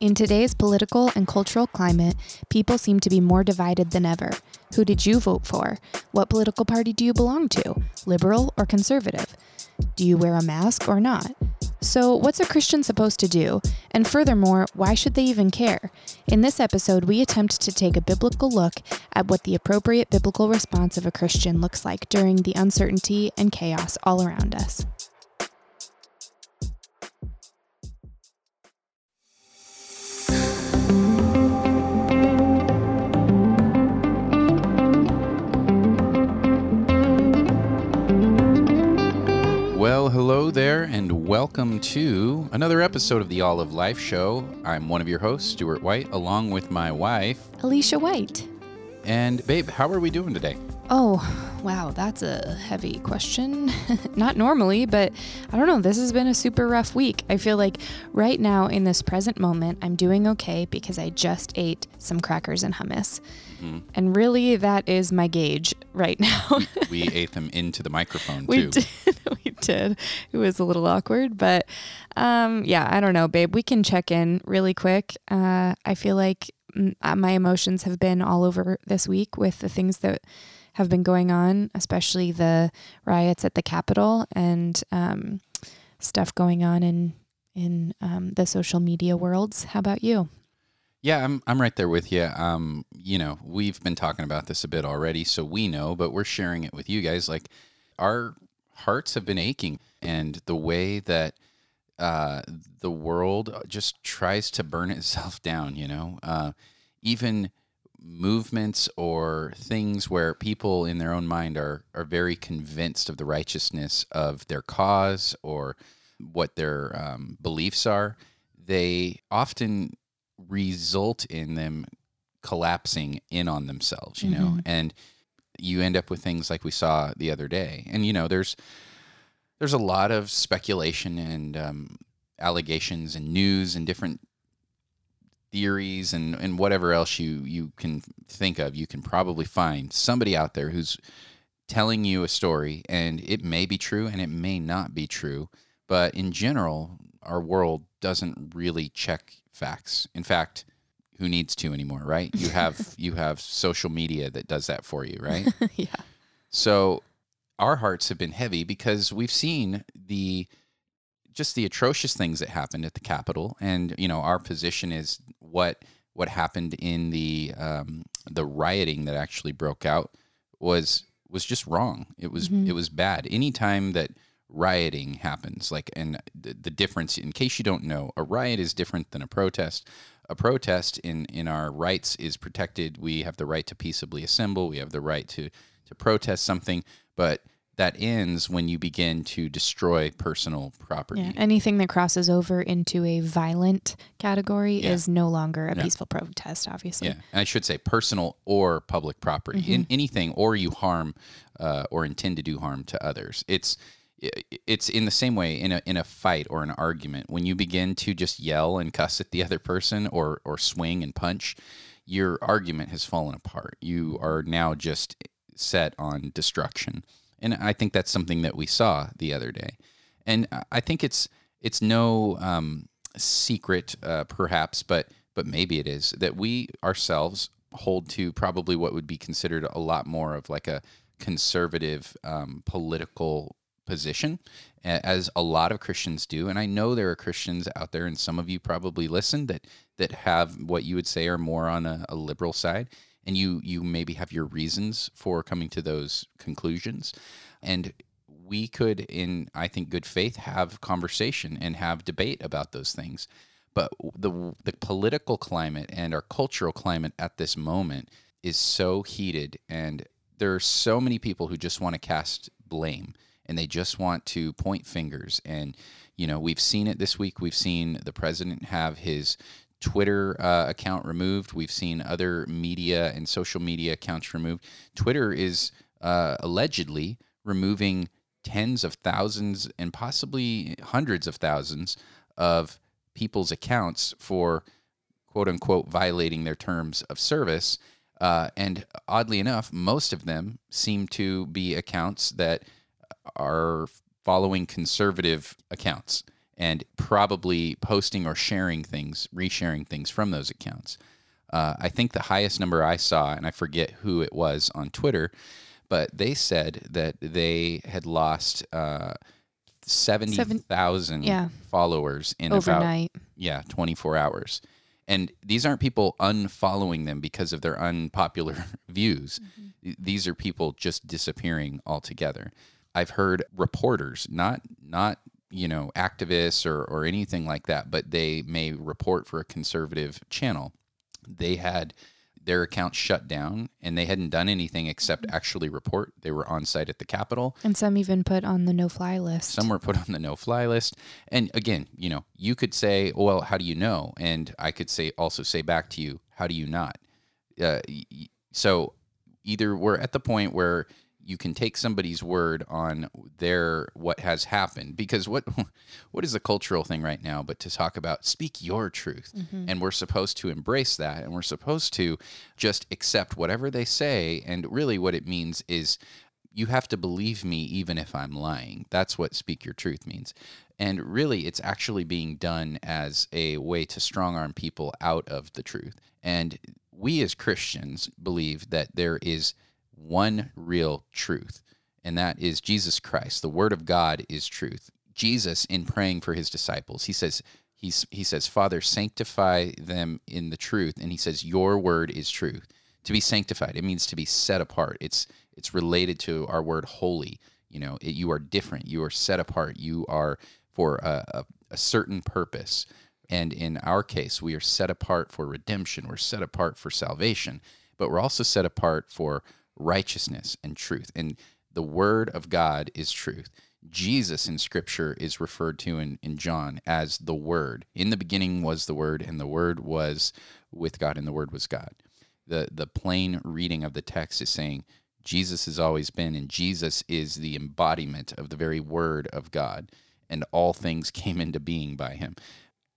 In today's political and cultural climate, people seem to be more divided than ever. Who did you vote for? What political party do you belong to? Liberal or conservative? Do you wear a mask or not? So, what's a Christian supposed to do? And furthermore, why should they even care? In this episode, we attempt to take a biblical look at what the appropriate biblical response of a Christian looks like during the uncertainty and chaos all around us. Well, hello there, and welcome to another episode of the All of Life Show. I'm one of your hosts, Stuart White, along with my wife. Alicia White. And, babe, how are we doing today? Oh, wow, that's a heavy question. Not normally, but I don't know. This has been a super rough week. I feel like right now, in this present moment, I'm doing okay because I just ate some crackers and hummus. And really, that is my gauge right now. We ate them into the microphone, We too. did. we did. It was a little awkward, but um, yeah, I don't know, babe. We can check in really quick. Uh, I feel like mm, uh, my emotions have been all over this week with the things that have been going on, especially the riots at the Capitol and um, stuff going on in in um, the social media worlds. How about you? Yeah, I'm I'm right there with you. Um, you know, we've been talking about this a bit already, so we know, but we're sharing it with you guys. Like, our hearts have been aching, and the way that uh, the world just tries to burn itself down. You know, uh, even movements or things where people in their own mind are are very convinced of the righteousness of their cause or what their um, beliefs are. They often result in them collapsing in on themselves, you know, and you end up with things like we saw the other day. And you know, there's there's a lot of speculation and um, allegations and news and different theories and, and whatever else you you can think of. You can probably find somebody out there who's telling you a story, and it may be true and it may not be true. But in general, our world doesn't really check facts. In fact, who needs to anymore, right? You have you have social media that does that for you, right? yeah. So our hearts have been heavy because we've seen the just the atrocious things that happened at the Capitol, and you know our position is what what happened in the um, the rioting that actually broke out was was just wrong. It was it was bad. Anytime that rioting happens, like and the, the difference, in case you don't know, a riot is different than a protest. A protest in in our rights is protected. We have the right to peaceably assemble. We have the right to to protest something, but that ends when you begin to destroy personal property. Yeah, anything that crosses over into a violent category Yeah. is no longer a peaceful protest, obviously. Yeah, and I should say personal or public property. In anything, or you harm uh, or intend to do harm to others. It's it's in the same way in a in a fight or an argument. When you begin to just yell and cuss at the other person or or swing and punch, your argument has fallen apart. You are now just set on destruction, and I think that's something that we saw the other day, and I- think it's it's no um, secret, uh, perhaps, but but maybe it is that we ourselves hold to probably what would be considered a lot more of like a conservative um, political position, as a lot of Christians do. And I know there are Christians out there, and some of you probably listen that that have what you would say are more on a, a liberal side, and you you maybe have your reasons for coming to those conclusions, and we could, in I think good faith, have conversation and have debate about those things. But the the political climate and our cultural climate at this moment is so heated, and there are so many people who just want to cast blame and they just want to point fingers. And you know, we've seen it this week. We've seen the president have his Twitter uh, account removed. We've seen other media and social media accounts removed. Twitter is uh, allegedly removing tens of thousands and possibly hundreds of thousands of people's accounts for quote unquote violating their terms of service. Uh, and oddly enough, most of them seem to be accounts that are following conservative accounts. and probably posting or sharing things, resharing things from those accounts. Uh, I think the highest number I saw, and I forget who it was on Twitter, but they said that they had lost uh, seventy thousand yeah. followers in Overnight. about yeah twenty four hours. And these aren't people unfollowing them because of their unpopular views. These are people just disappearing altogether. I've heard reporters, not not you know activists or or anything like that, but they may report for a conservative channel. They had their account shut down and they hadn't done anything except actually report. They were on site at the Capitol. And some even put on the no fly list. Some were put on the no fly list. And again, you know, you could say, well, how do you know? And I could say, also say back to you, how do you not? Uh, so either we're at the point where you can take somebody's word on their what has happened because what what is the cultural thing right now but to talk about speak your truth mm-hmm. and we're supposed to embrace that and we're supposed to just accept whatever they say and really what it means is you have to believe me even if I'm lying. That's what speak your truth means. And really, it's actually being done as a way to strong arm people out of the truth. And we as Christians believe that there is one real truth, and that is Jesus Christ. The Word of God is truth. Jesus, in praying for his disciples, he says, He's, he says, Father, sanctify them in the truth. And he says, Your word is truth. To be sanctified, it means to be set apart. It's it's related to our word holy. You know, it, you are different. You are set apart. You are for a, a, a certain purpose. And in our case, we are set apart for redemption. We're set apart for salvation, but we're also set apart for righteousness and truth. And the word of God is truth. Jesus in scripture is referred to in, in John as the Word. In the beginning was the Word, and the Word was with God, and the Word was God. The the plain reading of the text is saying Jesus has always been, and Jesus is the embodiment of the very Word of God, and all things came into being by him.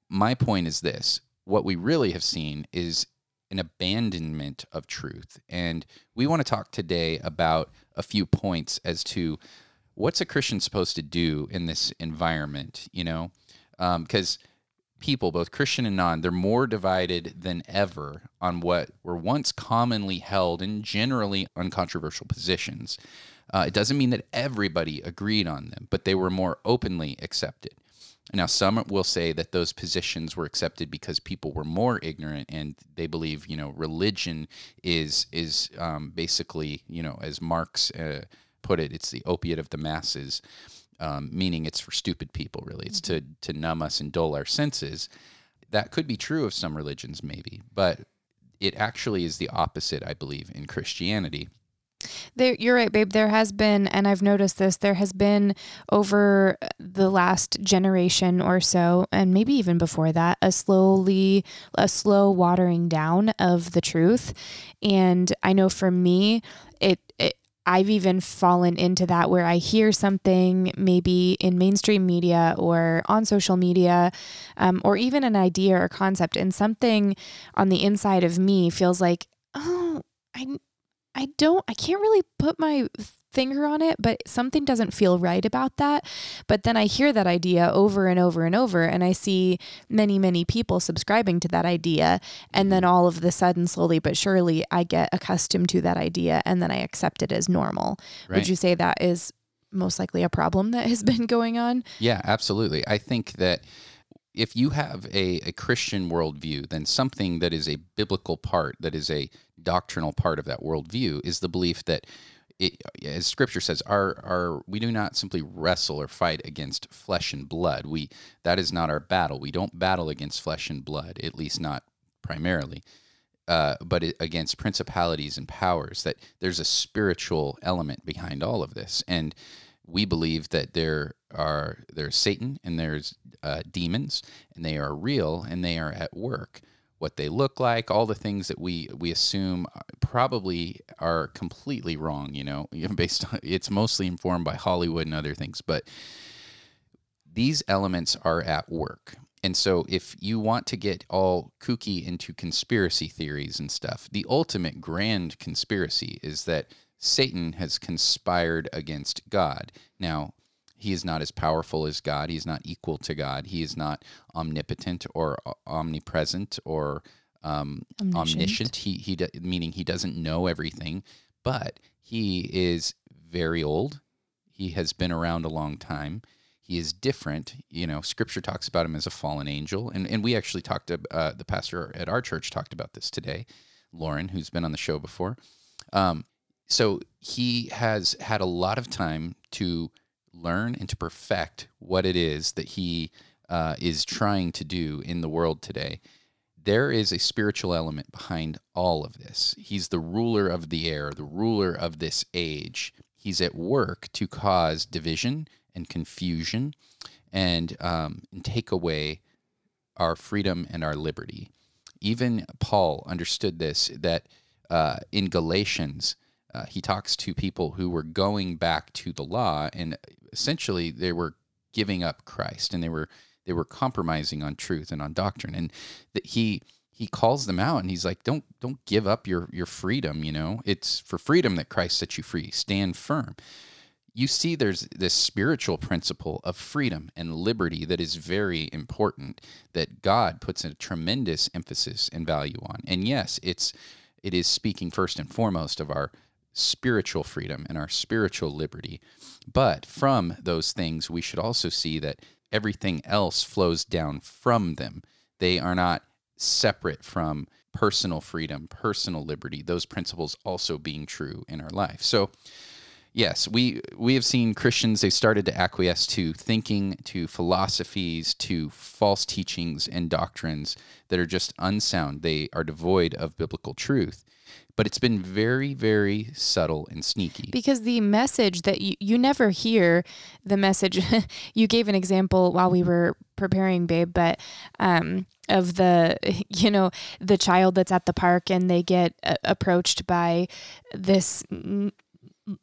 My point is this what we really have seen is an abandonment of truth. And we want to talk today about a few points as to what's a Christian supposed to do in this environment, you know? Because people, both Christian and non, they're more divided than ever on what were once commonly held and generally uncontroversial positions. Uh, it doesn't mean that everybody agreed on them, but they were more openly accepted. Now, some will say that those positions were accepted because people were more ignorant, and they believe, you know, religion is is um, basically, you know, as Marx uh, put it, it's the opiate of the masses, um, meaning it's for stupid people. Really, it's to to numb us and dull our senses. That could be true of some religions, maybe, but it actually is the opposite, I believe, in Christianity. There, you're right, babe. There has been, and I've noticed this, there has been over the last generation or so, and maybe even before that, a slowly, a slow watering down of the truth. And I know for me, it, it I've even fallen into that where I hear something maybe in mainstream media or on social media, um, or even an idea or concept, and something on the inside of me feels like, oh, I I don't, I can't really put my finger on it, but something doesn't feel right about that. But then I hear that idea over and over and over, and I see many, many people subscribing to that idea. And then all of the sudden, slowly but surely, I get accustomed to that idea and then I accept it as normal. Right. Would you say that is most likely a problem that has been going on? Yeah, absolutely. I think that if you have a, a Christian worldview, then something that is a biblical part, that is a doctrinal part of that worldview, is the belief that, it, as Scripture says, our our we do not simply wrestle or fight against flesh and blood. We that is not our battle. We don't battle against flesh and blood, at least not primarily. Uh, but it, against principalities and powers, that there's a spiritual element behind all of this, and we believe that there are there's Satan and there's uh, demons, and they are real and they are at work. What they look like, all the things that we we assume uh, probably are completely wrong. You know, based on it's mostly informed by Hollywood and other things, but these elements are at work. And so, if you want to get all kooky into conspiracy theories and stuff, the ultimate grand conspiracy is that Satan has conspired against God. Now, He is not as powerful as God. He is not equal to God. He is not omnipotent or omnipresent or um, omniscient. omniscient. He he meaning he doesn't know everything, but he is very old. He has been around a long time. He is different. You know, Scripture talks about him as a fallen angel, and and we actually talked to uh, the pastor at our church talked about this today, Lauren, who's been on the show before. Um, so he has had a lot of time to learn and to perfect what it is that he uh, is trying to do in the world today there is a spiritual element behind all of this. He's the ruler of the air, the ruler of this age. He's at work to cause division and confusion and, um, and take away our freedom and our liberty. Even Paul understood this that uh, in Galatians, uh, he talks to people who were going back to the law and essentially they were giving up Christ and they were they were compromising on truth and on doctrine. And that he he calls them out and he's like don't don't give up your your freedom you know? It's for freedom that Christ set you free. Stand firm. You see there's this spiritual principle of freedom and liberty that is very important that God puts a tremendous emphasis and value on. And yes it's it is speaking first and foremost of our spiritual freedom and our spiritual liberty but from those things we should also see that everything else flows down from them. They are not separate from personal freedom, personal liberty, those principles also being true in our life. So, yes, we we have seen Christians they've started to acquiesce to thinking, to philosophies, to false teachings and doctrines that are just unsound. They are devoid of biblical truth but it's been very, very subtle and sneaky. Because the message that you, you never hear the message, you gave an example while we were preparing, babe, but um, of the, you know, the child that's at the park and they get uh, approached by this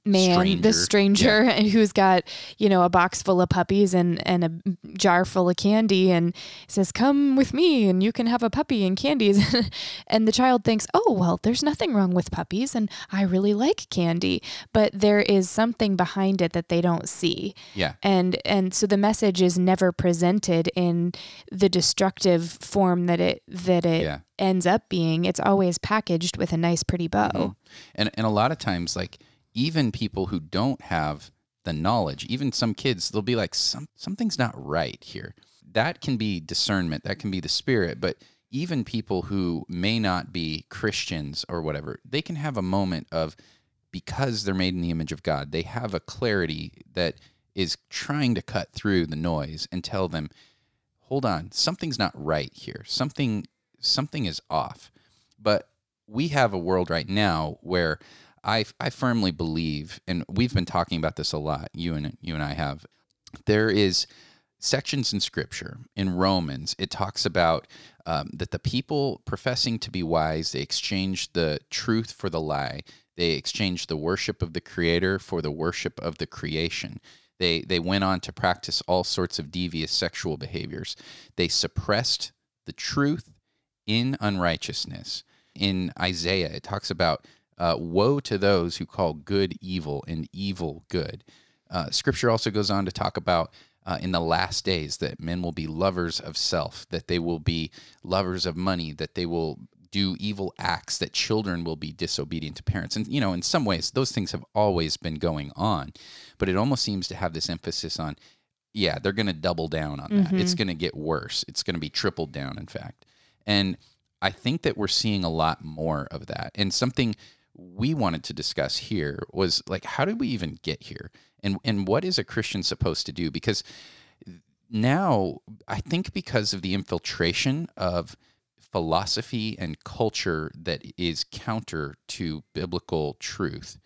man, stranger. this stranger yeah. who's got, you know, a box full of puppies and, and a jar full of candy and says, Come with me and you can have a puppy and candies. and the child thinks, Oh, well, there's nothing wrong with puppies and I really like candy. But there is something behind it that they don't see. Yeah. And and so the message is never presented in the destructive form that it that it yeah. ends up being. It's always packaged with a nice pretty bow. Mm-hmm. And and a lot of times like even people who don't have the knowledge, even some kids, they'll be like, some, something's not right here. That can be discernment, that can be the spirit, but even people who may not be Christians or whatever, they can have a moment of, because they're made in the image of God, they have a clarity that is trying to cut through the noise and tell them, hold on, something's not right here. Something something is off. But we have a world right now where I I firmly believe, and we've been talking about this a lot. You and you and I have. There is sections in Scripture in Romans. It talks about um, that the people professing to be wise they exchange the truth for the lie. They exchange the worship of the Creator for the worship of the creation. They they went on to practice all sorts of devious sexual behaviors. They suppressed the truth in unrighteousness. In Isaiah, it talks about uh, Woe to those who call good evil and evil good. Uh, scripture also goes on to talk about uh, in the last days that men will be lovers of self, that they will be lovers of money, that they will do evil acts, that children will be disobedient to parents. And, you know, in some ways, those things have always been going on. But it almost seems to have this emphasis on, yeah, they're going to double down on that. Mm-hmm. It's going to get worse. It's going to be tripled down, in fact. And I think that we're seeing a lot more of that. And something we wanted to discuss here was like how did we even get here? And and what is a christian supposed to do? Because now i think because of the infiltration of philosophy and culture that is counter to biblical truth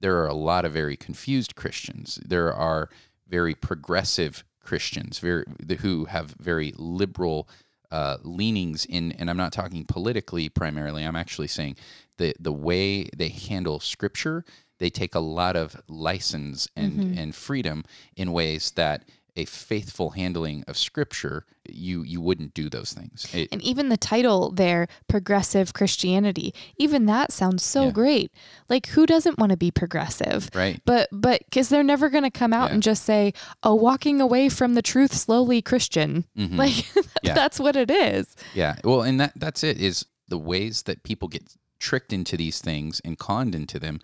there are a lot of very confused christians. There are very progressive christians very who have very liberal uh, leanings in, and I'm not talking politically primarily. I'm actually saying the the way they handle scripture. They take a lot of license and mm-hmm. and freedom in ways that a faithful handling of scripture, you you wouldn't do those things. It, and even the title there, progressive Christianity, even that sounds so Yeah. great. Like who doesn't want to be progressive? right. But but cuz they're never going to come out Yeah. and just say, "Oh, walking away from the truth slowly Christian." Mhm. Like Yeah. that's what it is. Yeah. Well, and that that's it is the ways that people get tricked into these things and conned into them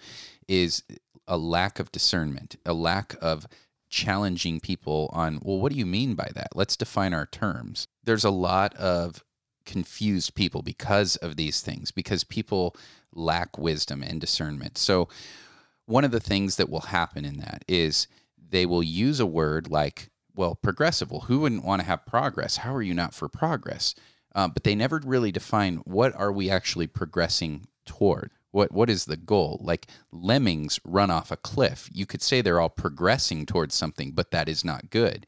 is a lack of discernment, a lack of challenging people on, well, what do you mean by that? Let's define our terms. There's a lot of confused people because of these things because people lack wisdom and discernment. So one of the things that will happen in that is they will use a word like, well, progressive. Well, who wouldn't want to have progress? How are you not for progress? Uh, but they never really define what are we actually progressing toward. What what is the goal? Like lemmings run off a cliff. You could say they're all progressing towards something, but that is not good.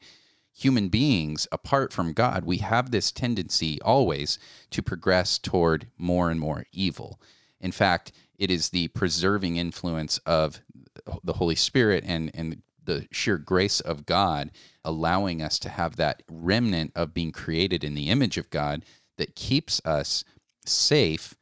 Human beings, apart from God, we have this tendency always to progress toward more and more evil. In fact, it is the preserving influence of the Holy Spirit and, and the sheer grace of God allowing us to have that remnant of being created in the image of God that keeps us safe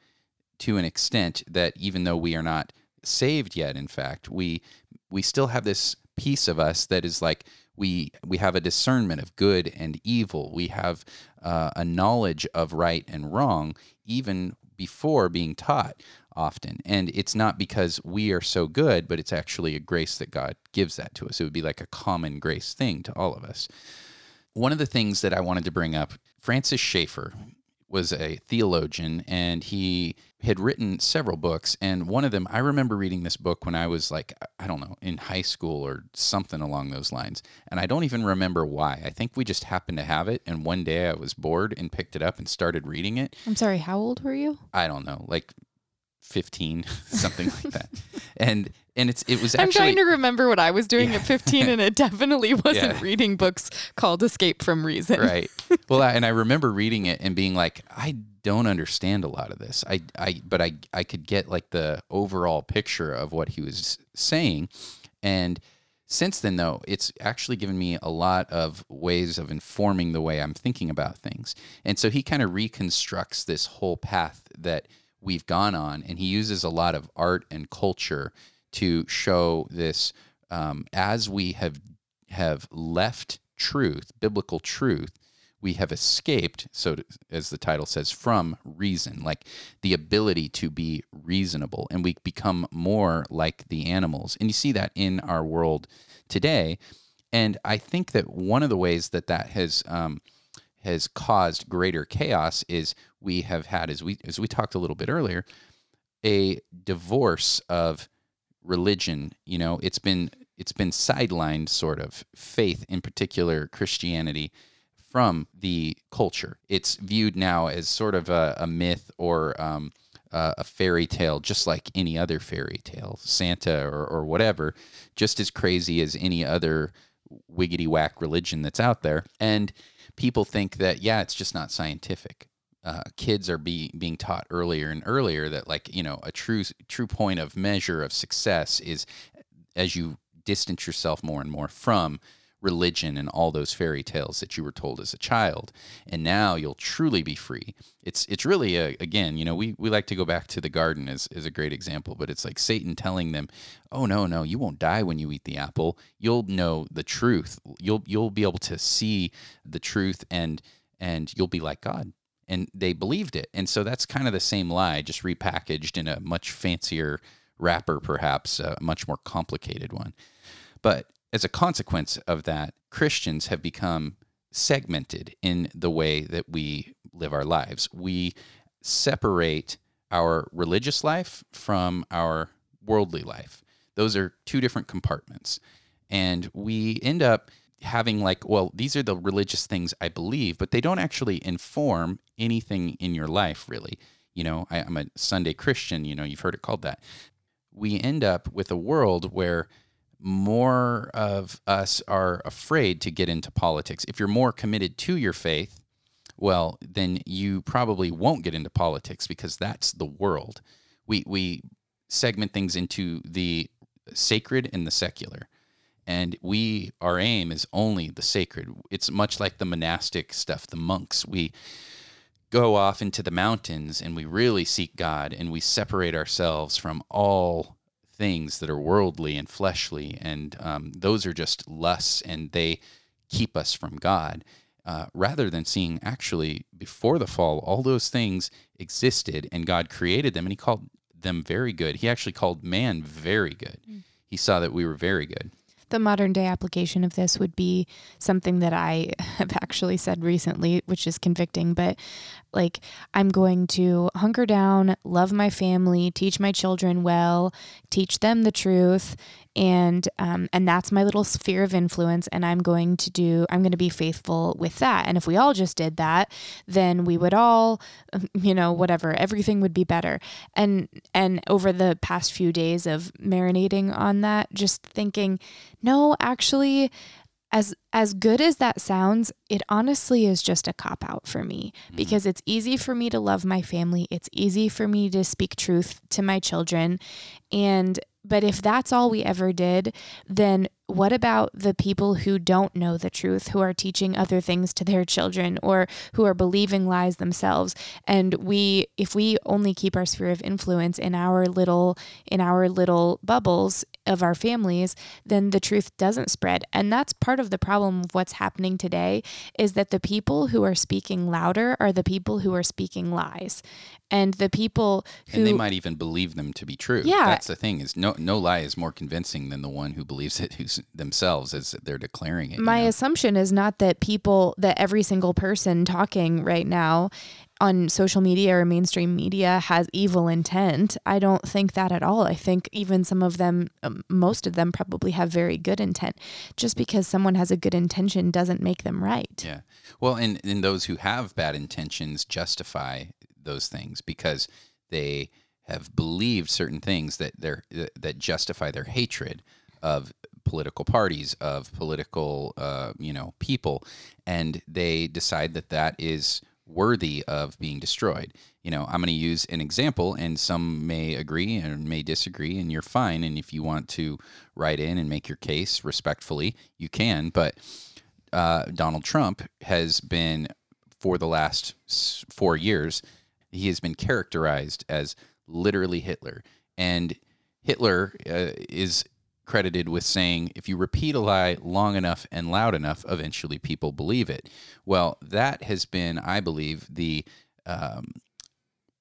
to an extent that even though we are not saved yet in fact we we still have this piece of us that is like we we have a discernment of good and evil. We have uh, a knowledge of right and wrong even before being taught often. And it's not because we are so good but it's actually a grace that god gives that to us. It would be like a common grace thing to all of us. One of the things that I wanted to bring up, Francis Schaeffer was a theologian and he had written several books. And one of them, I remember reading this book when I was like, I don't know, in high school or something along those lines. And I don't even remember why. I think we just happened to have it. And one day I was bored and picked it up and started reading it. I'm sorry, how old were you? I don't know, like 15, something like that. And and it's it was I'm trying to remember what I was doing at 15 and it definitely wasn't Yeah. reading books called Escape from Reason. right well I, and i remember reading it and being like i don't understand a lot of this i i but i i could get like the overall picture of what he was saying and since then though it's actually given me a lot of ways of informing the way i'm thinking about things and so he kind of reconstructs this whole path that we've gone on and he uses a lot of art and culture to show this um, as we have have left truth biblical truth we have escaped so to, as the title says from reason like the ability to be reasonable and we become more like the animals. And you see that in our world today. And i think that one of the ways that that has um, has caused greater chaos is we have had as we as we talked a little bit earlier a divorce of religion. You know it's been it's been sidelined sort of faith in particular christianity from the culture. It's viewed now as sort of a, a myth or um, uh, a fairy tale just like any other fairy tale santa or, or whatever just as crazy as any other wiggity whack religion that's out there. And people think that yeah it's just not scientific. Uh, kids are be, being taught earlier and earlier that like you know a true true point of measure of success is as you distance yourself more and more from religion and all those fairy tales that you were told as a child and now you'll truly be free it's it's really a, again you know we, we like to go back to the garden as, as a great example but it's like satan telling them oh no no you won't die when you eat the apple you'll know the truth you'll you'll be able to see the truth and and you'll be like god and they believed it. And so that's kind of the same lie, just repackaged in a much fancier wrapper, perhaps a much more complicated one. But as a consequence of that, Christians have become segmented in the way that we live our lives. We separate our religious life from our worldly life. Those are two different compartments. And we end up having like, well, these are the religious things I believe, but they don't actually inform anything in your life, really. You know, I, I'm a Sunday Christian, you know, you've heard it called that. We end up with a world where more of us are afraid to get into politics. If you're more committed to your faith, well, then you probably won't get into politics because that's the world. We we segment things into the sacred and the secular. and we our aim is only the sacred it's much like the monastic stuff the monks we go off into the mountains and we really seek god and we separate ourselves from all things that are worldly and fleshly and um, those are just lusts and they keep us from god uh, rather than seeing actually before the fall all those things existed and god created them and he called them very good. He actually called man very good. Mm. he saw that we were very good. The modern day application of this would be something that I have actually said recently, which is convicting, but like I'm going to hunker down, love my family, teach my children well, teach them the truth, and um, and that's my little sphere of influence and i'm going to do i'm going to be faithful with that. And if we all just did that then we would all you know whatever everything would be better. And and over the past few days of marinating on that just thinking no actually as as good as that sounds, it honestly is just a cop out for me mm-hmm. because it's easy for me to love my family. It's easy for me to speak truth to my children. And but if that's all we ever did, then what about the people who don't know the truth, who are teaching other things to their children or who are believing lies themselves? And we if we only keep our sphere of influence in our little in our little bubbles of our families, then the truth doesn't spread. And that's part of the problem of what's happening today is that the people who are speaking louder are the people who are speaking lies. And the people who And they might even believe them to be true. Yeah. That's the thing is no no lie is more convincing than the one who believes it who's themselves as they're declaring it. My you know? assumption is not that people that every single person talking right now on social media or mainstream media has evil intent. I don't think that at all. I think even some of them, um, most of them probably have very good intent. Just because someone has a good intention doesn't make them right. Yeah. Well, and, and those who have bad intentions justify those things because they have believed certain things that they're that justify their hatred of political parties of political uh, you know people and they decide that that is worthy of being destroyed. You know, I'm going to use an example, and some may agree and may disagree, and you're fine. And if you want to write in and make your case respectfully, you can. But uh, Donald Trump has been, for the last four years, he has been characterized as literally Hitler. And Hitler uh, is credited with saying, if you repeat a lie long enough and loud enough, eventually people believe it. Well, that has been, I believe, the um,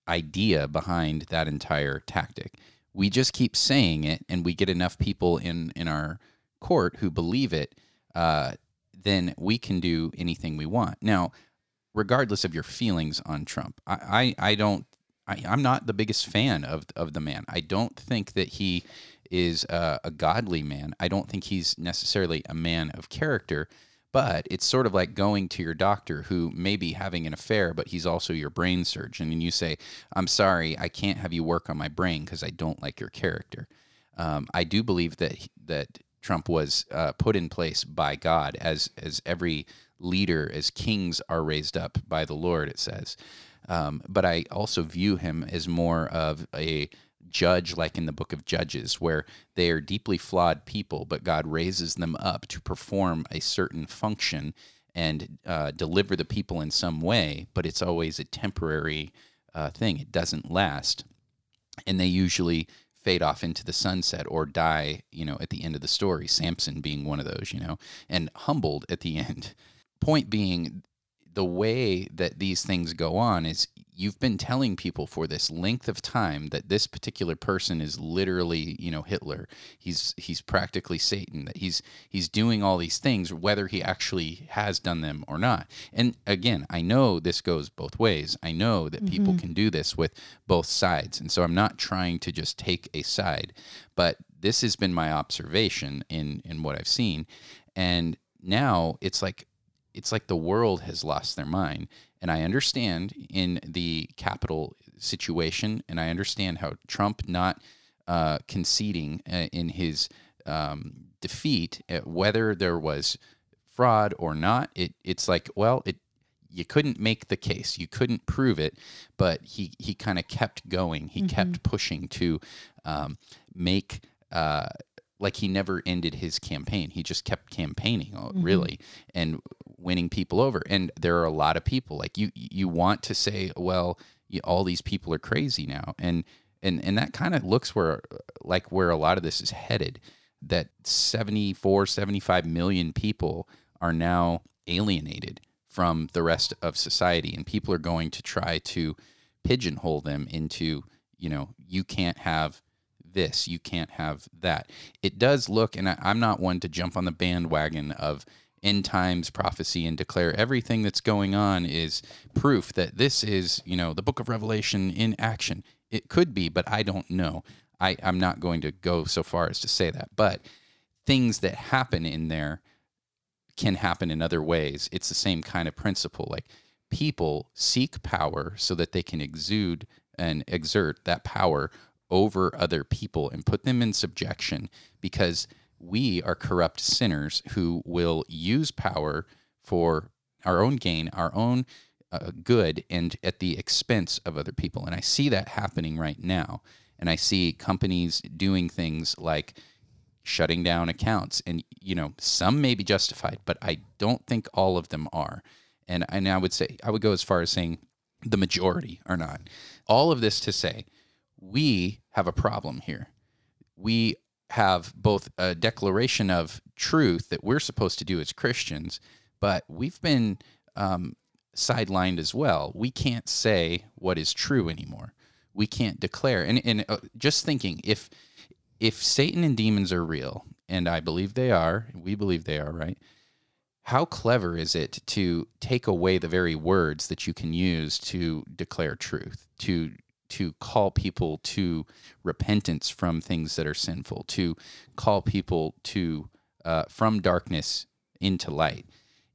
idea behind that entire tactic. We just keep saying it, and we get enough people in in our court who believe it. Uh, then we can do anything we want. Now, regardless of your feelings on Trump, I, I, I don't. I, I'm not the biggest fan of of the man. I don't think that he is uh, a godly man. I don't think he's necessarily a man of character, but it's sort of like going to your doctor who may be having an affair, but he's also your brain surgeon, and you say, "I'm sorry, I can't have you work on my brain because I don't like your character." Um, I do believe that that Trump was uh, put in place by God, as as every leader, as kings are raised up by the Lord. It says. Um, but I also view him as more of a judge like in the book of Judges, where they are deeply flawed people, but God raises them up to perform a certain function and uh, deliver the people in some way, but it's always a temporary uh, thing. It doesn't last. And they usually fade off into the sunset or die, you know, at the end of the story, Samson being one of those, you know, and humbled at the end. Point being, the way that these things go on is you've been telling people for this length of time that this particular person is literally you know Hitler. He's he's practically Satan that he's he's doing all these things whether he actually has done them or not. And again I know this goes both ways. I know that mm-hmm. people can do this with both sides. And so I'm not trying to just take a side but this has been my observation in in what I've seen. And now it's like it's like the world has lost their mind. And I understand in the Capitol situation, and I understand how Trump not uh, conceding uh, in his um, defeat, uh, whether there was fraud or not, it, it's like, well, it you couldn't make the case, you couldn't prove it, but he he kind of kept going. He mm-hmm. kept pushing to um, make. Uh, like he never ended his campaign. He just kept campaigning, uh, really, mm-hmm. and winning people over. And there are a lot of people like you. You want to say, well, you, all these people are crazy now, and and and that kind of looks where like where a lot of this is headed. That 74, 75 million people are now alienated from the rest of society, and people are going to try to pigeonhole them into, you know, you can't have this, you can't have that. It does look, and I, I'm not one to jump on the bandwagon of end times prophecy and declare everything that's going on is proof that this is, you know, the book of Revelation in action. It could be, but I don't know. I, I'm not going to go so far as to say that. But things that happen in there can happen in other ways. It's the same kind of principle. Like people seek power so that they can exude and exert that power over other people and put them in subjection because we are corrupt sinners who will use power for our own gain, our own uh, good, and at the expense of other people. And I see that happening right now. And I see companies doing things like shutting down accounts. And, you know, some may be justified, but I don't think all of them are. And, and I would say, I would go as far as saying the majority are not. All of this to say, we have a problem here. We have both a declaration of truth that we're supposed to do as Christians, but we've been um, sidelined as well. We can't say what is true anymore. We can't declare. And, and uh, just thinking, if if Satan and demons are real, and I believe they are, we believe they are, right? How clever is it to take away the very words that you can use to declare truth, to to call people to repentance from things that are sinful, to call people to uh, from darkness into light.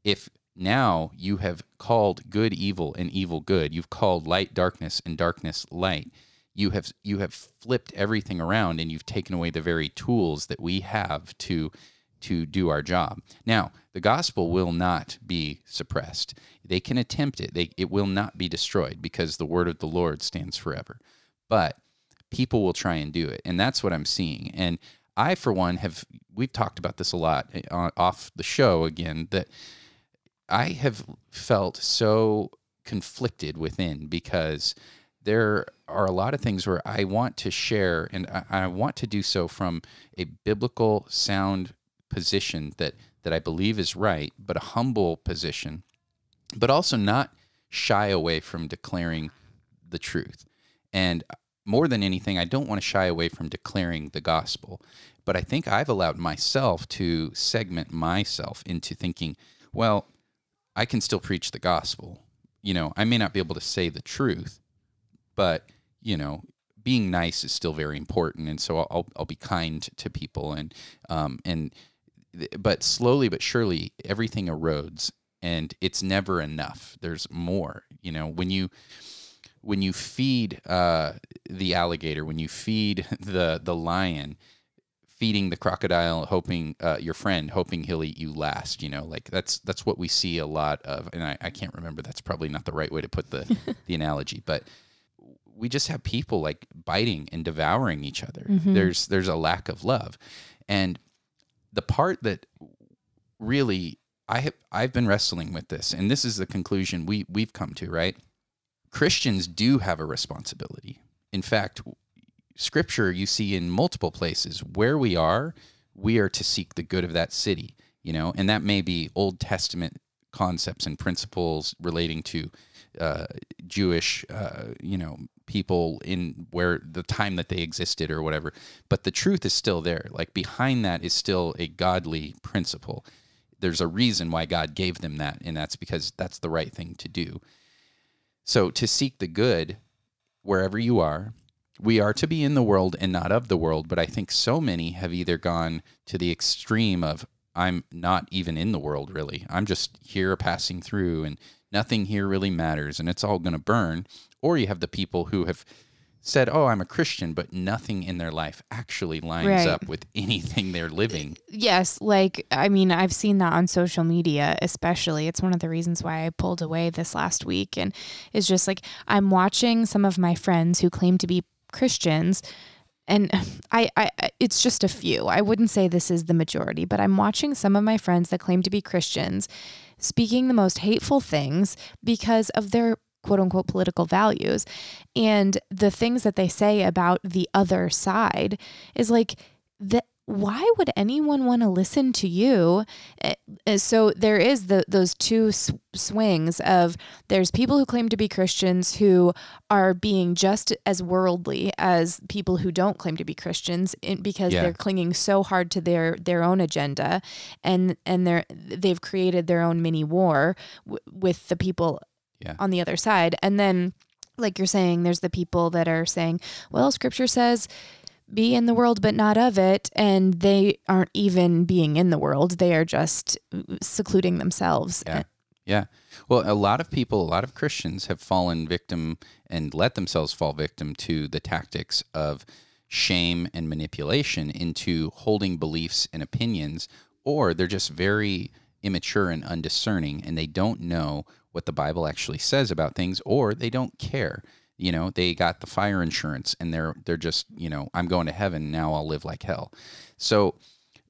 If now you have called good evil and evil good, you've called light darkness and darkness light you have you have flipped everything around and you've taken away the very tools that we have to to do our job. Now, the gospel will not be suppressed. They can attempt it. They, it will not be destroyed because the word of the Lord stands forever. But people will try and do it. And that's what I'm seeing. And I, for one, have, we've talked about this a lot eh, off the show again, that I have felt so conflicted within because there are a lot of things where I want to share, and I, I, want to do so from a biblical, sound position that that I believe is right, but a humble position, but also not shy away from declaring the truth. And more than anything, I don't want to shy away from declaring the gospel. But I think I've allowed myself to segment myself into thinking, well, I can still preach the gospel. You know, I may not be able to say the truth, but you know being nice is still very important and so i'll, I'll be kind to people and um, and but slowly but surely everything erodes and it's never enough there's more you know when you when you feed uh, the alligator when you feed the the lion feeding the crocodile hoping uh, your friend hoping he'll eat you last you know like that's that's what we see a lot of and I, I can't remember that's probably not the right way to put the the analogy but we just have people like biting and devouring each other. Mm-hmm. There's there's a lack of love. And the part that really I have I've been wrestling with this and this is the conclusion we we've come to, right? Christians do have a responsibility. In fact, scripture you see in multiple places where we are, we are to seek the good of that city, you know, and that may be Old Testament concepts and principles relating to uh, Jewish, uh, you know, people in where the time that they existed or whatever. But the truth is still there. Like behind that is still a godly principle. There's a reason why God gave them that, and that's because that's the right thing to do. So to seek the good wherever you are, we are to be in the world and not of the world. But I think so many have either gone to the extreme of, I'm not even in the world really. I'm just here passing through and nothing here really matters and it's all going to burn. Or you have the people who have said, "Oh, I'm a Christian," but nothing in their life actually lines right. up with anything they're living. Yes, like I mean, I've seen that on social media, especially. It's one of the reasons why I pulled away this last week and it's just like I'm watching some of my friends who claim to be Christians and I, I it's just a few. I wouldn't say this is the majority, but I'm watching some of my friends that claim to be Christians speaking the most hateful things because of their quote unquote political values. And the things that they say about the other side is like that why would anyone want to listen to you? Eh, eh, so there is the those two swings of there's people who claim to be Christians who are being just as worldly as people who don't claim to be Christians because yeah. they're clinging so hard to their their own agenda and and they're they've created their own mini war w- with the people yeah. on the other side. And then like you're saying there's the people that are saying, well, scripture says be in the world but not of it and they aren't even being in the world. They are just uh, secluding themselves. Yeah. Yeah. Well a lot of people a lot of christians have fallen victim and let themselves fall victim to the tactics of shame and manipulation into holding beliefs and opinions or they're just very immature and undiscerning and they don't know what the bible actually says about things or they don't care you know they got the fire insurance and they're they're just you know i'm going to heaven now i'll live like hell. So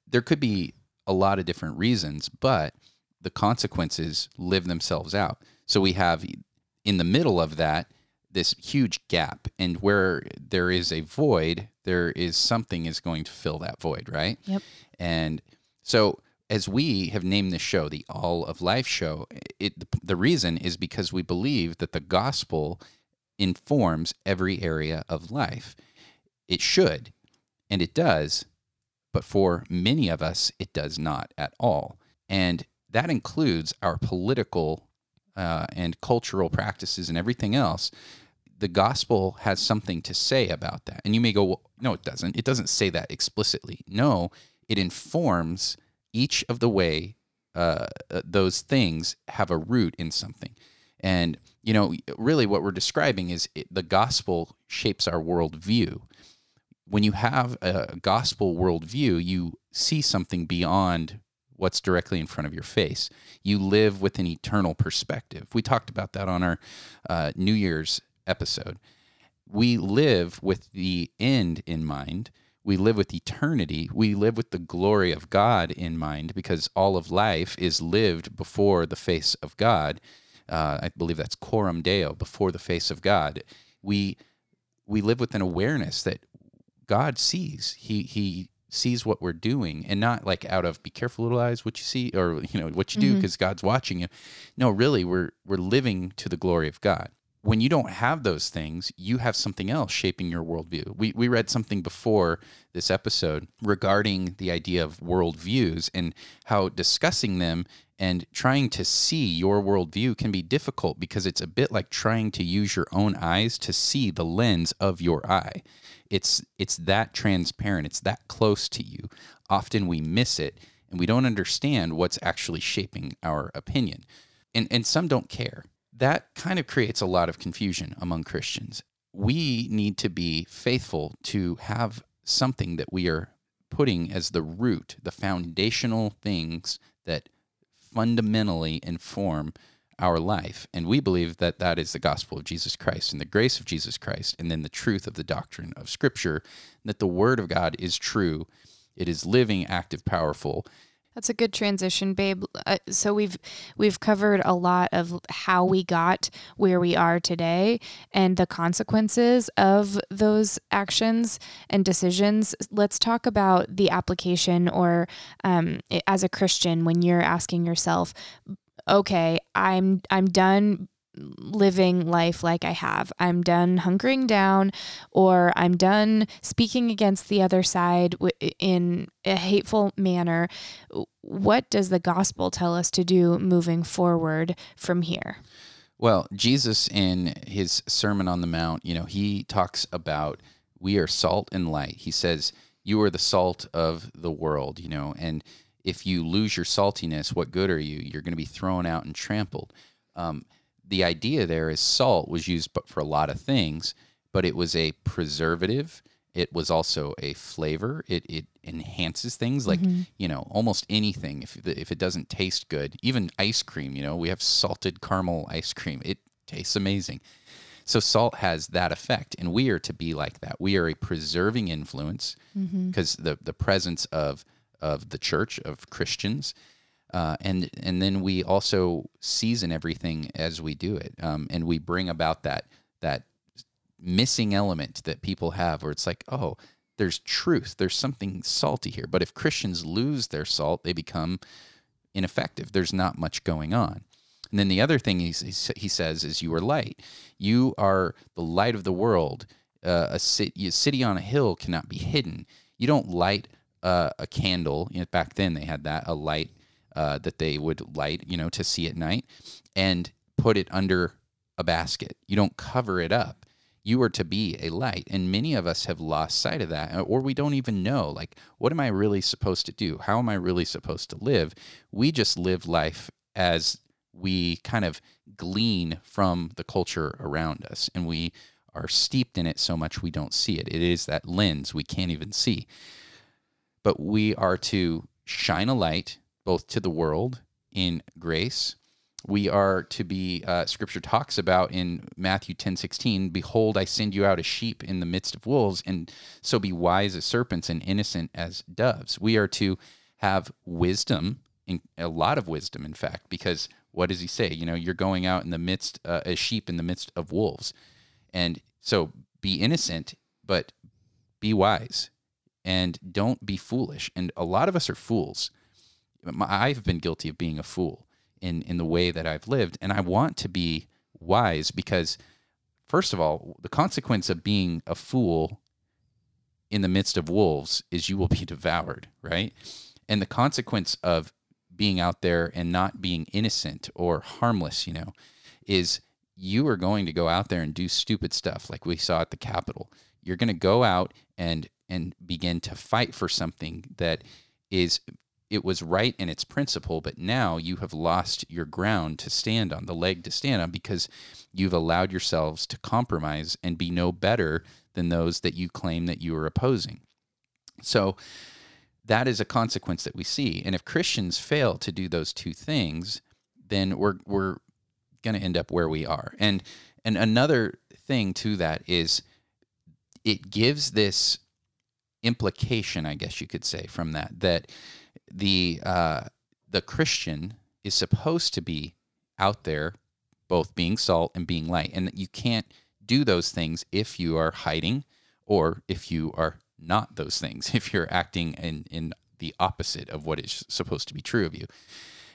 there could be a lot of different reasons but the consequences live themselves out. So we have in the middle of that this huge gap and where there is a void there is something is going to fill that void right? Yep. And so as we have named this show the all of life show it the reason is because we believe that the gospel informs every area of life. It should, and it does, but for many of us, it does not at all. And that includes our political uh, and cultural practices and everything else. The gospel has something to say about that. And you may go, well, no, it doesn't. It doesn't say that explicitly. No, it informs each of the way uh, uh those things have a root in something. And you know, really what we're describing is it, the gospel shapes our worldview. When you have a gospel worldview, you see something beyond what's directly in front of your face. You live with an eternal perspective. We talked about that on our uh, New Year's episode. We live with the end in mind. We live with eternity. We live with the glory of God in mind because all of life is lived before the face of God uh, I believe that's coram deo, before the face of God. We we live with an awareness that God sees. He he sees what we're doing, and not like out of "be careful, little eyes, what you see," or you know what you do because mm-hmm. God's watching you. No, really, we're we're living to the glory of God. When you don't have those things, you have something else shaping your worldview. We we read something before this episode regarding the idea of worldviews and how discussing them and trying to see your worldview can be difficult because it's a bit like trying to use your own eyes to see the lens of your eye. It's it's that transparent, it's that close to you. Often we miss it and we don't understand what's actually shaping our opinion. And and some don't care. That kind of creates a lot of confusion among Christians. We need to be faithful to have something that we are putting as the root, the foundational things that fundamentally inform our life. And we believe that that is the gospel of Jesus Christ and the grace of Jesus Christ, and then the truth of the doctrine of Scripture, that the Word of God is true, it is living, active, powerful, that's a good transition, babe. Uh, so we've we've covered a lot of how we got where we are today and the consequences of those actions and decisions. Let's talk about the application, or um, as a Christian, when you're asking yourself, "Okay, I'm I'm done living life like I have. I'm done hunkering down or I'm done speaking against the other side in a hateful manner. What does the gospel tell us to do moving forward from here? Well, Jesus in his Sermon on the Mount, you know, he talks about we are salt and light. He says, You are the salt of the world, you know, and if you lose your saltiness, what good are you? You're going to be thrown out and trampled. Um, the idea there is salt was used for a lot of things, but it was a preservative. It was also a flavor. It, it enhances things like, mm-hmm. you know, almost anything. If, if it doesn't taste good, even ice cream, you know, we have salted caramel ice cream. It tastes amazing. So salt has that effect, and we are to be like that. We are a preserving influence because the the presence of of the church of Christians, uh, and and then we also season everything as we do it, um, and we bring about that that missing element that people have, where it's like, oh, there's truth, there's something salty here. But if Christians lose their salt, they become ineffective. There's not much going on. And then the other thing he, he says is, You are light. You are the light of the world. Uh, a, city, a city on a hill cannot be hidden. You don't light uh, a candle. You know, back then, they had that, a light uh, that they would light, you know, to see at night, and put it under a basket. You don't cover it up. You are to be a light. And many of us have lost sight of that, or we don't even know, like, what am I really supposed to do? How am I really supposed to live? We just live life as we kind of glean from the culture around us and we are steeped in it so much we don't see it. It is that lens we can't even see. But we are to shine a light both to the world in grace. We are to be, uh, scripture talks about in Matthew 10 16, Behold, I send you out as sheep in the midst of wolves, and so be wise as serpents and innocent as doves. We are to have wisdom, in, a lot of wisdom, in fact, because what does he say? You know, you're going out in the midst, uh, as sheep in the midst of wolves. And so be innocent, but be wise and don't be foolish. And a lot of us are fools. I've been guilty of being a fool in, in the way that I've lived. And I want to be wise because, first of all, the consequence of being a fool in the midst of wolves is you will be devoured, right? And the consequence of being out there and not being innocent or harmless, you know, is you are going to go out there and do stupid stuff like we saw at the Capitol. You're going to go out and and begin to fight for something that is it was right in its principle, but now you have lost your ground to stand on, the leg to stand on, because you've allowed yourselves to compromise and be no better than those that you claim that you are opposing. So that is a consequence that we see. And if Christians fail to do those two things, then we're we're going to end up where we are. And and another thing to that is it gives this implication, I guess you could say, from that that the uh, the Christian is supposed to be out there, both being salt and being light, and you can't do those things if you are hiding or if you are not those things if you're acting in, in the opposite of what is supposed to be true of you.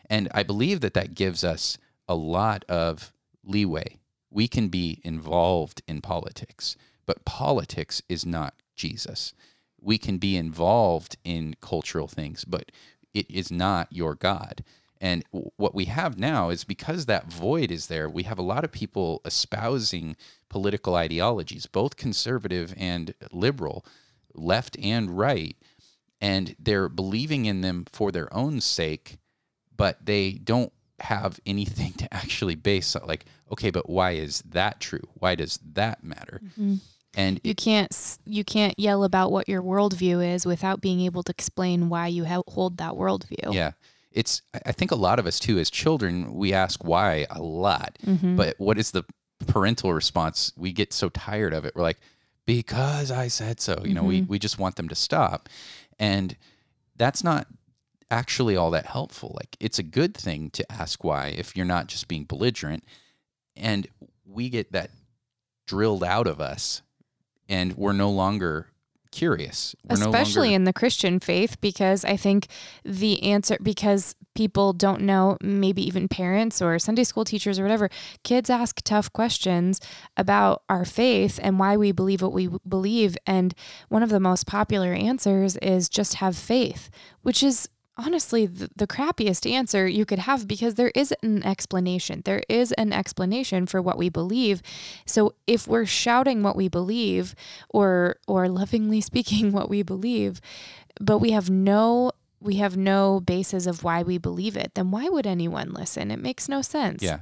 And I believe that that gives us a lot of leeway. We can be involved in politics, but politics is not Jesus. We can be involved in cultural things, but it is not your God. And what we have now is because that void is there, we have a lot of people espousing political ideologies, both conservative and liberal, left and right, and they're believing in them for their own sake, but they don't have anything to actually base like okay but why is that true why does that matter mm-hmm. And you can't you can't yell about what your worldview is without being able to explain why you hold that worldview yeah it's i think a lot of us too as children we ask why a lot mm-hmm. but what is the parental response we get so tired of it we're like because I said so. You know, mm-hmm. we, we just want them to stop. And that's not actually all that helpful. Like, it's a good thing to ask why if you're not just being belligerent. And we get that drilled out of us, and we're no longer curious. We're Especially no longer... in the Christian faith, because I think the answer, because people don't know, maybe even parents or Sunday school teachers or whatever, kids ask tough questions about our faith and why we believe what we believe. And one of the most popular answers is just have faith, which is honestly the, the, crappiest answer you could have because there is an explanation. There is an explanation for what we believe. So if we're shouting what we believe or or lovingly speaking what we believe, but we have no we have no basis of why we believe it, then why would anyone listen? It makes no sense. Yeah.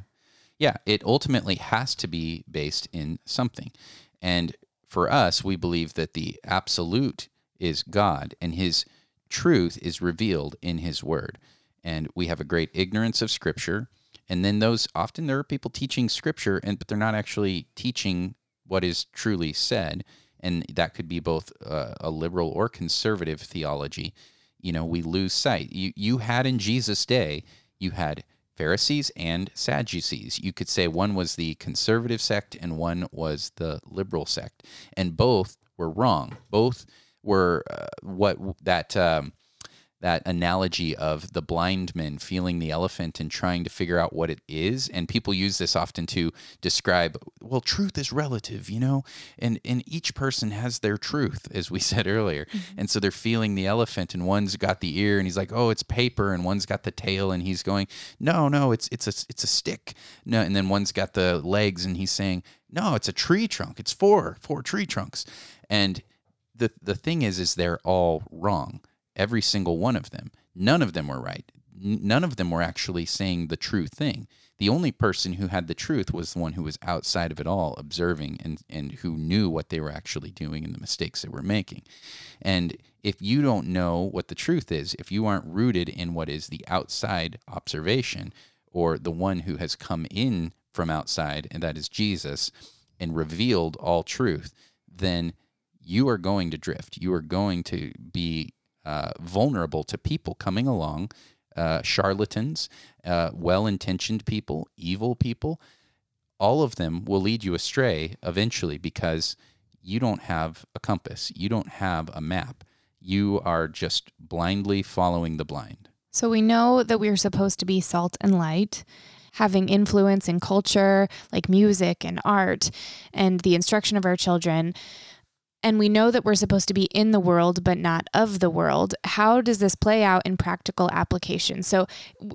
Yeah, it ultimately has to be based in something. And for us, we believe that the absolute is God and his truth is revealed in his word. And we have a great ignorance of scripture And then those often there are people teaching scripture and but they're not actually teaching what is truly said and that could be both uh, a liberal or conservative theology. You know, we lose sight. You you had in Jesus' day, you had Pharisees and Sadducees. You could say one was the conservative sect and one was the liberal sect, and both were wrong. Both were uh, what that um, that analogy of the blind man feeling the elephant and trying to figure out what it is. And people use this often to describe well truth is relative you know? And and each person has their truth as we said earlier. Mm-hmm. and so they're feeling the elephant and one's got the ear and he's like oh it's paper and one's got the tail and he's going no no it's it's a it's a stick. No and then one's got the legs and he's saying no it's a tree trunk. It's four four tree trunks. And the the thing is is they're all wrong every single one of them. None of them were right. none of them were actually saying the true thing. The only person who had the truth was the one who was outside of it all, observing and, and who knew what they were actually doing and the mistakes they were making. And if you don't know what the truth is, if you aren't rooted in what is the outside observation or the one who has come in from outside, and that is Jesus, and revealed all truth, then you are going to drift. You are going to be uh, vulnerable to people coming along, uh, charlatans, uh, well intentioned people, evil people. All of them will lead you astray eventually because you don't have a compass, you don't have a map. You are just blindly following the blind. So we know that we are supposed to be salt and light having influence in culture like music and art and the instruction of our children and we know that we're supposed to be in the world but not of the world. How does this play out in practical application? So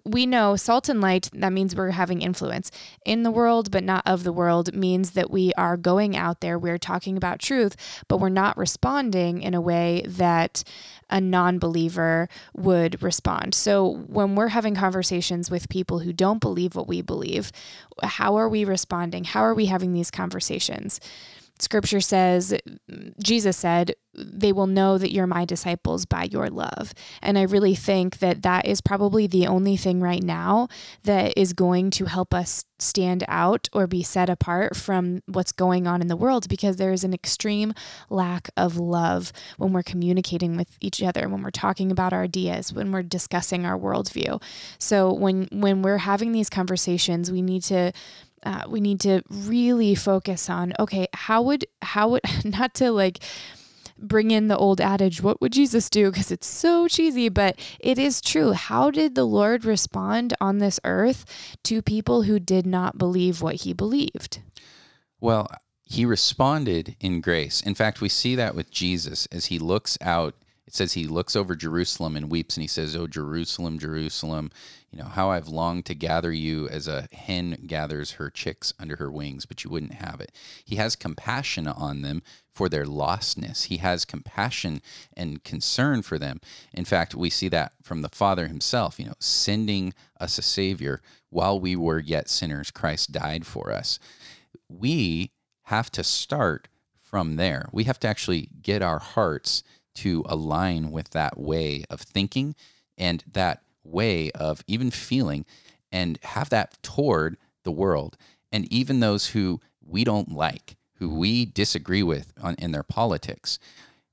we know salt and light, that means we're having influence. In the world but not of the world means that we are going out there, we're talking about truth, but we're not responding in a way that a non believer would respond. So when we're having conversations with people who don't believe what we believe, how are we responding? How are we having these conversations? Scripture says, Jesus said, they will know that you're my disciples by your love. And I really think that that is probably the only thing right now that is going to help us stand out or be set apart from what's going on in the world because there is an extreme lack of love when we're communicating with each other, when we're talking about our ideas, when we're discussing our worldview. So when when we're having these conversations, we need to uh, we need to really focus on okay how would how would not to like bring in the old adage what would jesus do? Because it's so cheesy but it is true. How did the lord respond on this earth to people who did not believe what he believed? Well he responded in grace. In fact we see that with jesus as he looks out. It says he looks over Jerusalem and weeps and he says, Oh, Jerusalem, Jerusalem, you know, how I've longed to gather you as a hen gathers her chicks under her wings, but you wouldn't have it. He has compassion on them for their lostness. He has compassion and concern for them. In fact, we see that from the Father himself, you know, sending us a Savior while we were yet sinners. Christ died for us. We have to start from there. We have to actually get our hearts to align with that way of thinking and that way of even feeling and have that toward the world and even those who we don't like, who we disagree with on, in their politics.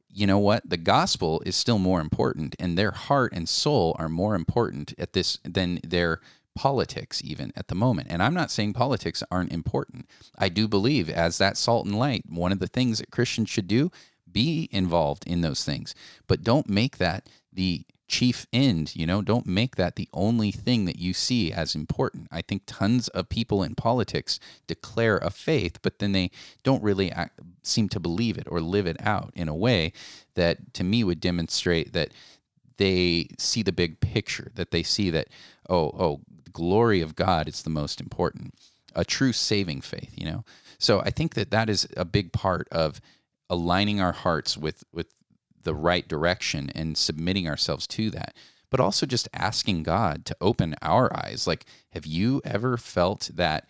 You know what? The gospel is still more important, and their heart and soul are more important at this than their politics even at the moment. And I'm not saying politics aren't important. I do believe as that salt and light, one of the things that Christians should do be involved in those things, but don't make that the chief end, you know, don't make that the only thing that you see as important. I think tons of people in politics declare a faith, but then they don't really act, seem to believe it or live it out in a way that to me would demonstrate that they see the big picture, that they see that, oh, oh, the glory of God is the most important. A true saving faith, you know. So I think that that is a big part of aligning our hearts with with the right direction and submitting ourselves to that but also just asking god to open our eyes like have you ever felt that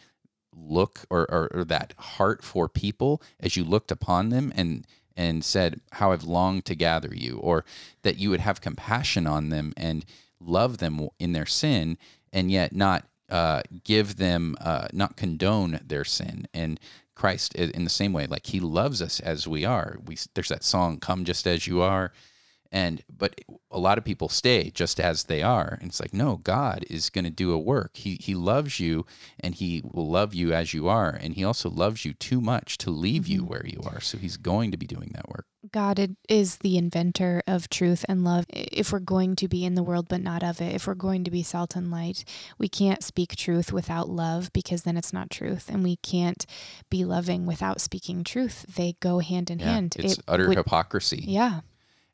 look or, or, or that heart for people as you looked upon them and and said how i've longed to gather you or that you would have compassion on them and love them in their sin and yet not uh, give them, uh, not condone their sin. And Christ, in the same way, like He loves us as we are. We there's that song, "Come just as you are." And but a lot of people stay just as they are. And it's like no god is going to do a work. He he loves you and he will love you as you are. And he also loves you too much to leave you mm-hmm. where you are. So he's going to be doing that work. God is the inventor of truth and love. If we're going to be in the world but not of it if we're going to be salt and light we can't speak truth without love because then it's not truth. And we can't be loving without speaking truth. They go hand in yeah, hand. it's it utter would, hypocrisy. Yeah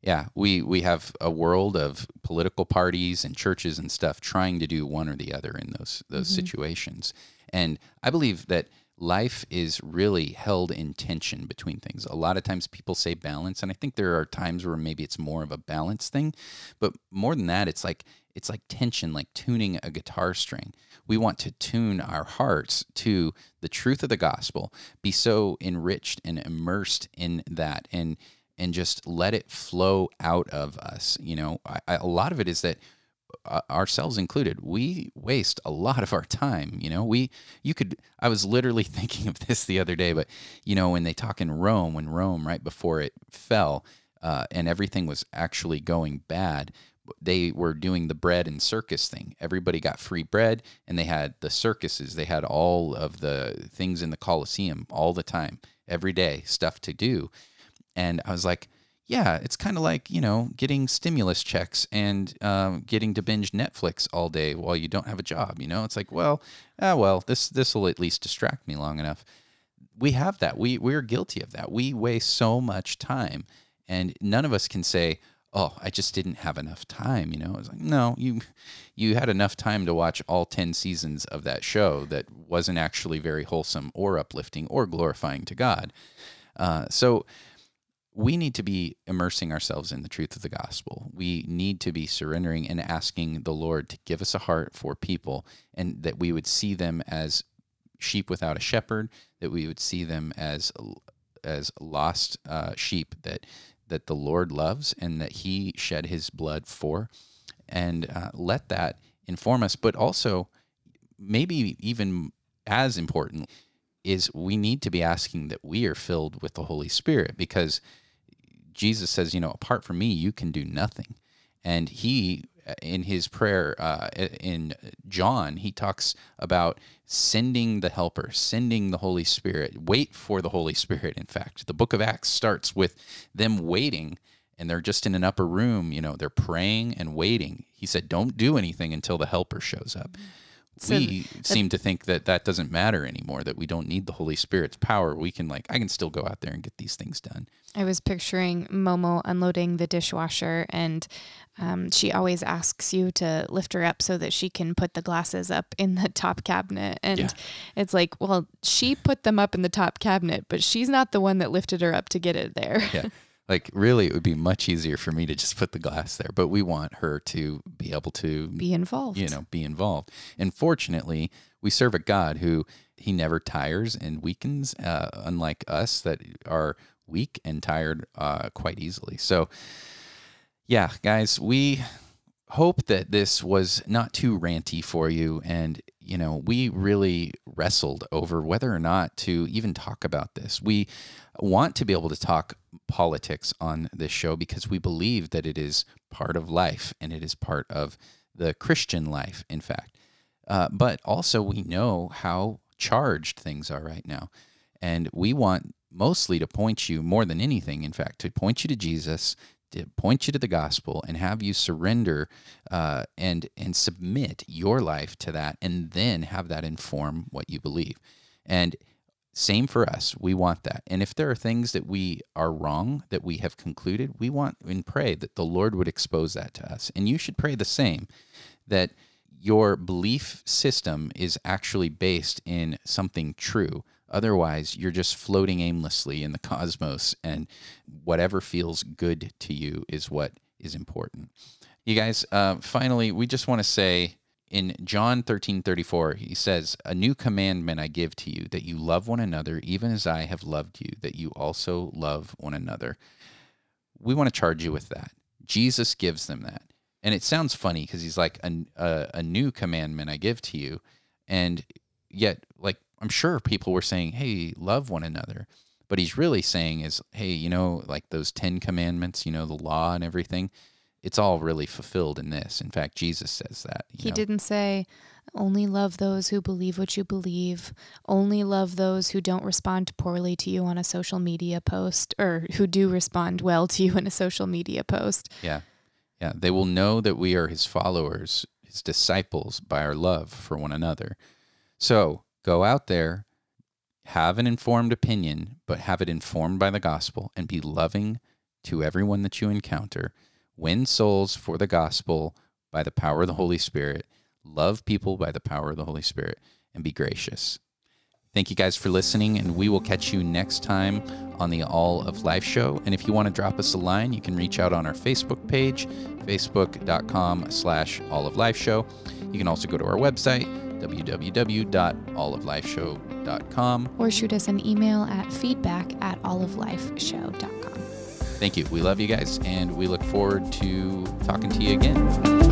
yeah, we we have a world of political parties and churches and stuff trying to do one or the other in those those mm-hmm. situations. And I believe that life is really held in tension between things. A lot of times people say balance, and I think there are times where maybe it's more of a balance thing, but more than that, it's like it's like tension, like tuning a guitar string. We want to tune our hearts to the truth of the gospel, be so enriched and immersed in that, and and just let it flow out of us. You know, I, I, a lot of it is that uh, ourselves included, we waste a lot of our time. You know, we, you could, I was literally thinking of this the other day, but, you know, when they talk in Rome, when Rome, right before it fell, uh, and everything was actually going bad, they were doing the bread and circus thing. Everybody got free bread, and they had the circuses. They had all of the things in the Colosseum all the time, every day, stuff to do. And I was like, yeah, it's kind of like, you know, getting stimulus checks and um, getting to binge Netflix all day while you don't have a job. You know, it's like, well, ah, well, this this will at least distract me long enough. We have that. We we're guilty of that. We waste so much time, and none of us can say, "Oh, I just didn't have enough time." You know, it's like, no, you you had enough time to watch all ten seasons of that show that wasn't actually very wholesome or uplifting or glorifying to God. Uh, so we need to be immersing ourselves in the truth of the gospel. We need to be surrendering and asking the Lord to give us a heart for people and that we would see them as sheep without a shepherd, that we would see them as as lost uh, sheep that that the Lord loves and that He shed His blood for, and uh, let that inform us. But also, maybe even as important, is we need to be asking that we are filled with the Holy Spirit because Jesus says, you know, apart from me, you can do nothing. And he, in his prayer uh, in John, he talks about sending the helper, sending the Holy Spirit. Wait for the Holy Spirit, in fact. The book of Acts starts with them waiting and they're just in an upper room, you know, they're praying and waiting. He said, don't do anything until the helper shows up. Mm-hmm so we seem to think that that doesn't matter anymore that we don't need the holy spirit's power. We can like i can still go out there and get these things done. I was picturing momo unloading the dishwasher and um, she always asks you to lift her up so that she can put the glasses up in the top cabinet. And yeah. it's like well she put them up in the top cabinet but she's not the one that lifted her up to get it there. Yeah Like really, it would be much easier for me to just put the glass there, but we want her to be able to be involved. You know, be involved. And fortunately, we serve a God who he never tires and weakens, uh, unlike us that are weak and tired uh, quite easily. So, yeah, guys, we hope that this was not too ranty for you and you know we really wrestled over whether or not to even talk about this we want to be able to talk politics on this show because we believe that it is part of life and it is part of the christian life in fact uh, but also we know how charged things are right now and we want mostly to point you more than anything in fact to point you to jesus to point you to the gospel and have you surrender uh, and and submit your life to that, and then have that inform what you believe. And same for us. We want that. And if there are things that we are wrong that we have concluded, we want and pray that the Lord would expose that to us. And you should pray the same that your belief system is actually based in something true Otherwise, you're just floating aimlessly in the cosmos, and whatever feels good to you is what is important. You guys, uh, finally, we just want to say in John 13 34, he says, A new commandment I give to you, that you love one another, even as I have loved you, that you also love one another. We want to charge you with that. Jesus gives them that. And it sounds funny because he's like, a, a, a new commandment I give to you And yet, like, I'm sure people were saying, hey, love one another. But he's really saying is, hey, you know, like those 10 commandments, you know, the law and everything, it's all really fulfilled in this. In fact, Jesus says that. He know? didn't say, only love those who believe what you believe, only love those who don't respond poorly to you on a social media post, or who do respond well to you in a social media post. Yeah. Yeah. They will know that we are his followers, his disciples, by our love for one another. So go out there, have an informed opinion, but have it informed by the gospel and be loving to everyone that you encounter. Win souls for the gospel by the power of the Holy Spirit. Love people by the power of the Holy Spirit and be gracious. Thank you guys for listening, and we will catch you next time on the All of Life show. And if you want to drop us a line, you can reach out on our Facebook page, facebook.com slash All of Life show. You can also go to our website, www.alloflifeshow.com. Or shoot us an email at feedback at alloflifeshow.com. Thank you. We love you guys, and we look forward to talking to you again.